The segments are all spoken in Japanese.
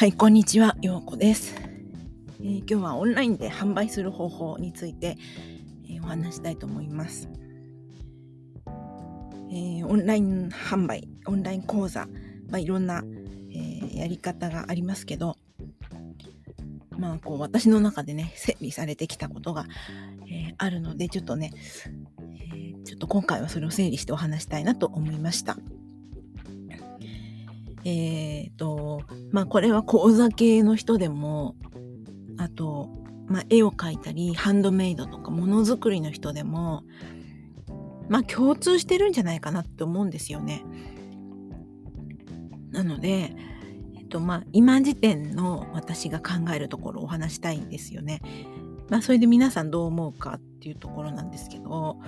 はい、こんにちは、ようこです、えー、今日はオンラインで販売する方法について、えー、お話したいと思います、えー、オンライン販売、オンライン講座、まあ、いろんな、えやり方がありますけど、まあ、こう私の中でね、整理されてきたことが、えあるので、ちょっとね、えちょっと今回はそれを整理してお話したいなと思いました。えっ、ー、と、まあこれは講座系の人でも、あと、まあ絵を描いたり、ハンドメイドとかものづくりの人でも、まあ共通してるんじゃないかなって思うんですよね。なので、えっとまあ今時点の私が考えるところをお話したいんですよね。まあそれで皆さんどう思うかっていうところなんですけど、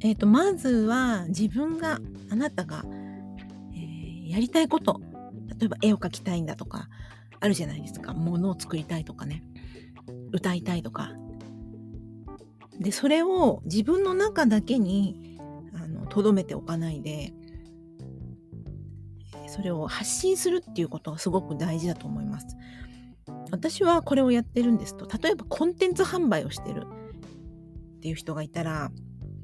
えっとまずは自分が、あなたがやりたいこと、例えば絵を描きたいんだとか、あるじゃないですか。物を作りたいとかね。歌いたいとか。で、それを自分の中だけに、あの、留めておかないで、それを発信するっていうことがすごく大事だと思います。私はこれをやってるんですと、例えばコンテンツ販売をしてるっていう人がいたら、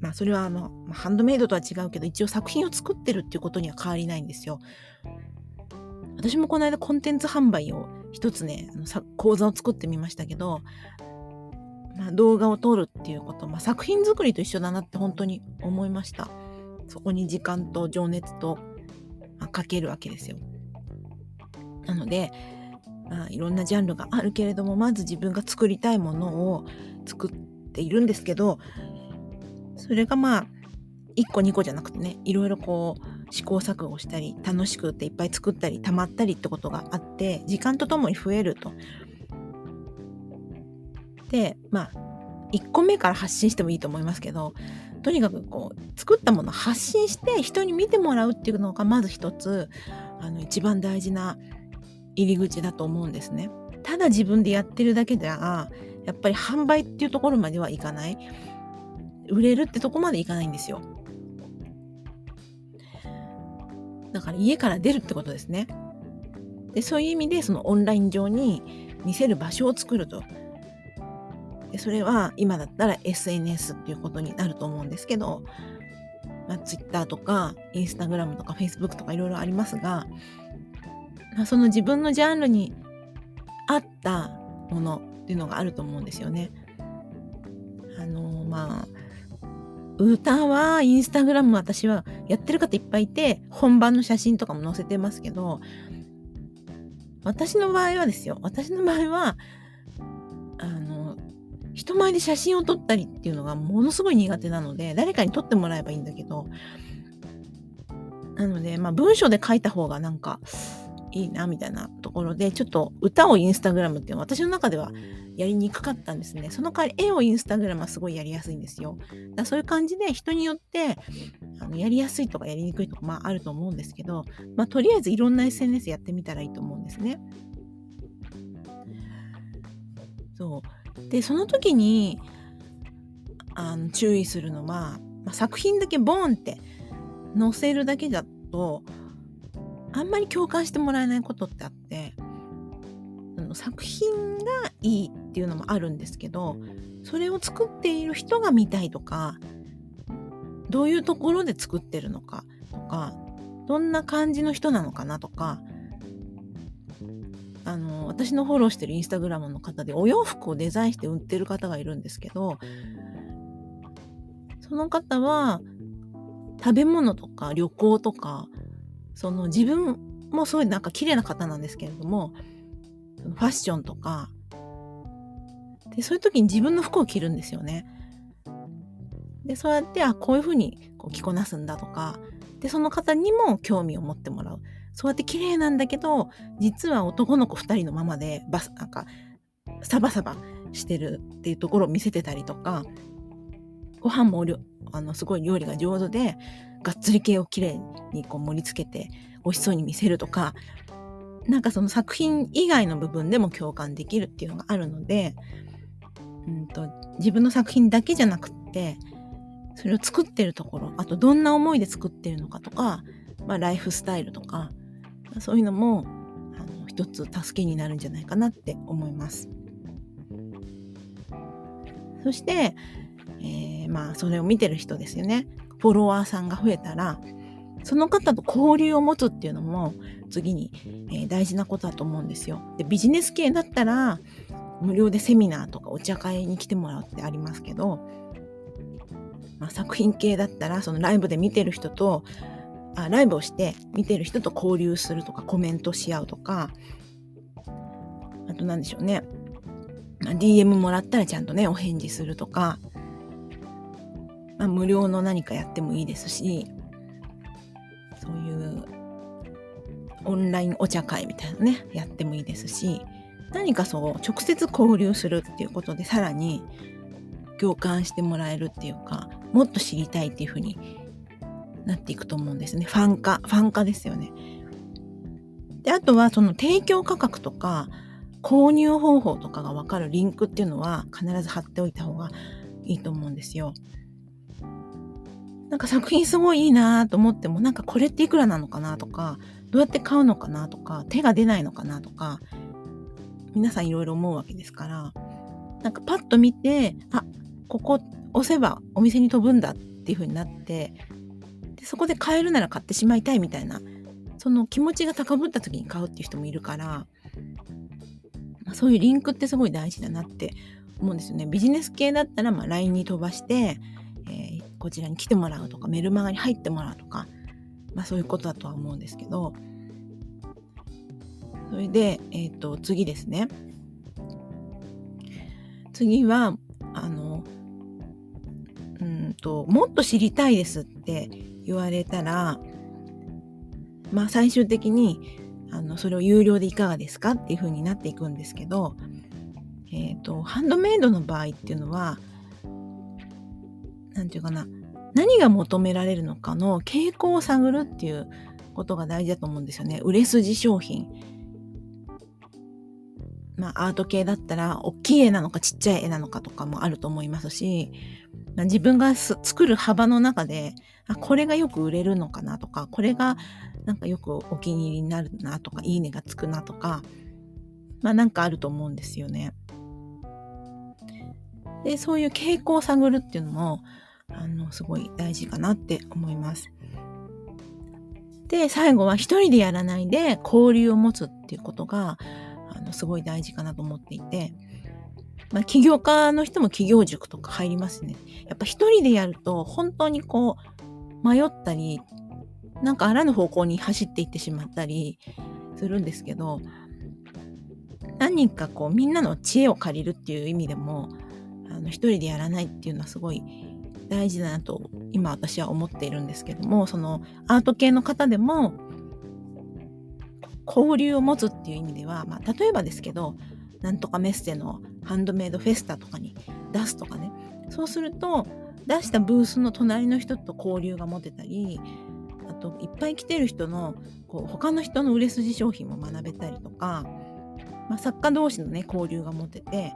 まあそれはあのま、ハンドメイドとは違うけど、一応作品を作ってるっていうことには変わりないんですよ。私もこの間コンテンツ販売を一つね、あの講座を作ってみましたけど、まあ、動画を撮るっていうこと、まあ、作品作りと一緒だなって本当に思いました。そこに時間と情熱と、まあ、かけるわけですよ。なので、まあ、いろんなジャンルがあるけれども、まず自分が作りたいものを作っているんですけど、それがまあ、1個2個じゃなくてね、いろいろこう、試行錯誤したり、楽しくっていっぱい作ったり、溜まったりってことがあって、時間とともに増えると。で、まあ、1個目から発信してもいいと思いますけど、とにかくこう、作ったものを発信して人に見てもらうっていうのがまず一つ、あの、一番大事な入り口だと思うんですね。ただ自分でやってるだけでは、やっぱり販売っていうところまではいかない。売れるってとこまでいかないんですよ。だから家から出るってことですね。でそういう意味でそのオンライン上に見せる場所を作ると。でそれは今だったら SNS っていうことになると思うんですけど、まあ、Twitter とか Instagram とか Facebook とかいろいろありますが、まあ、その自分のジャンルに合ったものっていうのがあると思うんですよね。あのまあ歌はインスタグラム私はやってる方いっぱいいて本番の写真とかも載せてますけど私の場合はですよ。私の場合はあの人前で写真を撮ったりっていうのがものすごい苦手なので誰かに撮ってもらえばいいんだけどなのでまあ文章で書いた方がなんかいいなみたいなところでちょっと歌をインスタグラムっていうのは私の中ではやりにくかったんですね。その代わり絵をインスタグラムはすごいやりやすいんですよ。だそういう感じで人によってあのやりやすいとかやりにくいとかまああると思うんですけど、まあ、とりあえずいろんな SNS やってみたらいいと思うんですね。そう。でその時にあの注意するのは、まあ、作品だけボーンって載せるだけだとあんまり共感してもらえないことってあってあの作品がいいっていうのもあるんですけどそれを作っている人が見たいとかどういうところで作ってるのかとかどんな感じの人なのかなとかあの私のフォローしてるインスタグラムの方でお洋服をデザインして売ってる方がいるんですけどその方は食べ物とか旅行とかその自分もすごいなんか綺麗な方なんですけれども、ファッションとか、で、そういう時に自分の服を着るんですよね。で、そうやって、あ、こういうふうにこう着こなすんだとか、で、その方にも興味を持ってもらう。そうやって綺麗なんだけど、実は男の子2人のままで、バス、なんか、サバサバしてるっていうところを見せてたりとか、ご飯もあのすごい料理が上手で、がっつり系をきれいにこう盛り付けて美味しそうに見せるとかなんかその作品以外の部分でも共感できるっていうのがあるので、うんと、自分の作品だけじゃなくってそれを作ってるところあとどんな思いで作ってるのかとか、まあ、ライフスタイルとかそういうのもあの一つ助けになるんじゃないかなって思います。そして、えー、まあそれを見てる人ですよね。フォロワーさんが増えたらその方と交流を持つっていうのも次に、え、大事なことだと思うんですよ。でビジネス系だったら無料でセミナーとかお茶会に来てもらうってありますけど、まあ、作品系だったらそのライブで見てる人とあライブをして見てる人と交流するとかコメントし合うとかあと何でしょうね、DM もらったらちゃんとねお返事するとか、まあ、無料の何かやってもいいですしそういうオンラインお茶会みたいなねやってもいいですし何かそう直接交流するっていうことでさらに共感してもらえるっていうかもっと知りたいっていうふうになっていくと思うんですねファン化ファン化ですよねであとはその提供価格とか購入方法とかが分かるリンクっていうのは必ず貼っておいた方がいいと思うんですよ。なんか作品すごいいいなと思ってもなんかこれっていくらなのかなとかどうやって買うのかなとか手が出ないのかなとか皆さんいろいろ思うわけですからなんかパッと見てあここ押せばお店に飛ぶんだっていう風になってでそこで買えるなら買ってしまいたいみたいなその気持ちが高ぶった時に買うっていう人もいるから、まあ、そういうリンクってすごい大事だなって思うんですよね。ビジネス系だったらまあ LINE に飛ばしてこちらに来てもらうとかメルマガに入ってもらうとか、まあ、そういうことだとは思うんですけどそれで、えっ、ー、と次ですね。次はあのうんともっと知りたいですって言われたらまあ最終的にあのそれを有料でいかがですかっていう風になっていくんですけど、えっ、ー、とハンドメイドの場合っていうのは何て言うかな何が求められるのかの傾向を探るっていうことが大事だと思うんですよね。売れ筋商品。まあアート系だったら大きい絵なのかちっちゃい絵なのかとかもあると思いますし、まあ、自分が作る幅の中であこれがよく売れるのかなとかこれがなんかよくお気に入りになるなとかいいねがつくなとかまあなんかあると思うんですよね。でそういう傾向を探るっていうのもあのすごい大事かなって思います。で最後は一人でやらないで交流を持つっていうことがあのすごい大事かなと思っていて、まあ、起業家の人も起業塾とか入りますね。やっぱ一人でやると本当にこう迷ったりなんかあらぬ方向に走っていってしまったりするんですけど何人かこうみんなの知恵を借りるっていう意味でもの一人でやらないっていうのはすごい大事だなと今私は思っているんですけどもそのアート系の方でも交流を持つっていう意味では、まあ、例えばですけどなんとかメッセのハンドメイドフェスタとかに出すとかね。そうすると出したブースの隣の人と交流が持てたりあといっぱい来てる人のこう他の人の売れ筋商品も学べたりとか、まあ、作家同士のね交流が持てて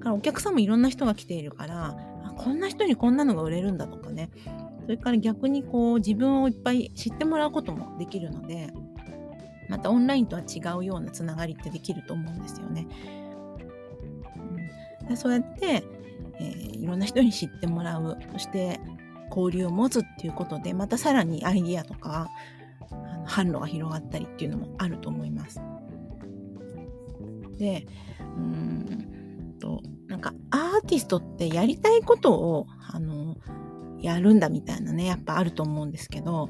からお客さんもいろんな人が来ているからこんな人にこんなのが売れるんだとかねそれから逆にこう自分をいっぱい知ってもらうこともできるのでまたオンラインとは違うようなつながりってできると思うんですよね。うん、そうやって、えー、いろんな人に知ってもらうそして交流を持つっていうことでまたさらにアイディアとかあの販路が広がったりっていうのもあると思います。でうんなんかアーティストってやりたいことをあのやるんだみたいなねやっぱあると思うんですけど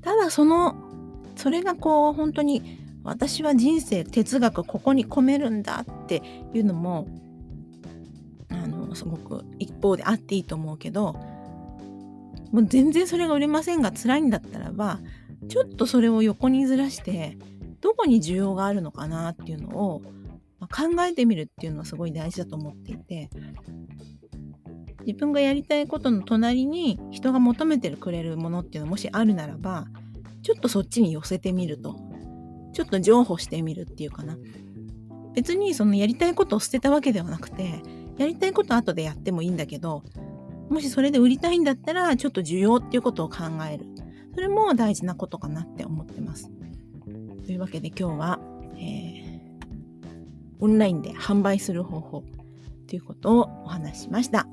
ただそのそれがこう本当に私は人生哲学ここに込めるんだっていうのもあのすごく一方であっていいと思うけどもう全然それが売れませんが辛いんだったらばちょっとそれを横にずらしてどこに需要があるのかなっていうのを、考えてみるっていうのはすごい大事だと思っていて自分がやりたいことの隣に人が求めてくれるものっていうのもしあるならばちょっとそっちに寄せてみるとちょっと譲歩してみるっていうかな。別にそのやりたいことを捨てたわけではなくてやりたいこと後でやってもいいんだけどもしそれで売りたいんだったらちょっと需要っていうことを考える。それも大事なことかなって思ってます。というわけで今日は、えー、オンラインで販売する方法ということをお話ししました。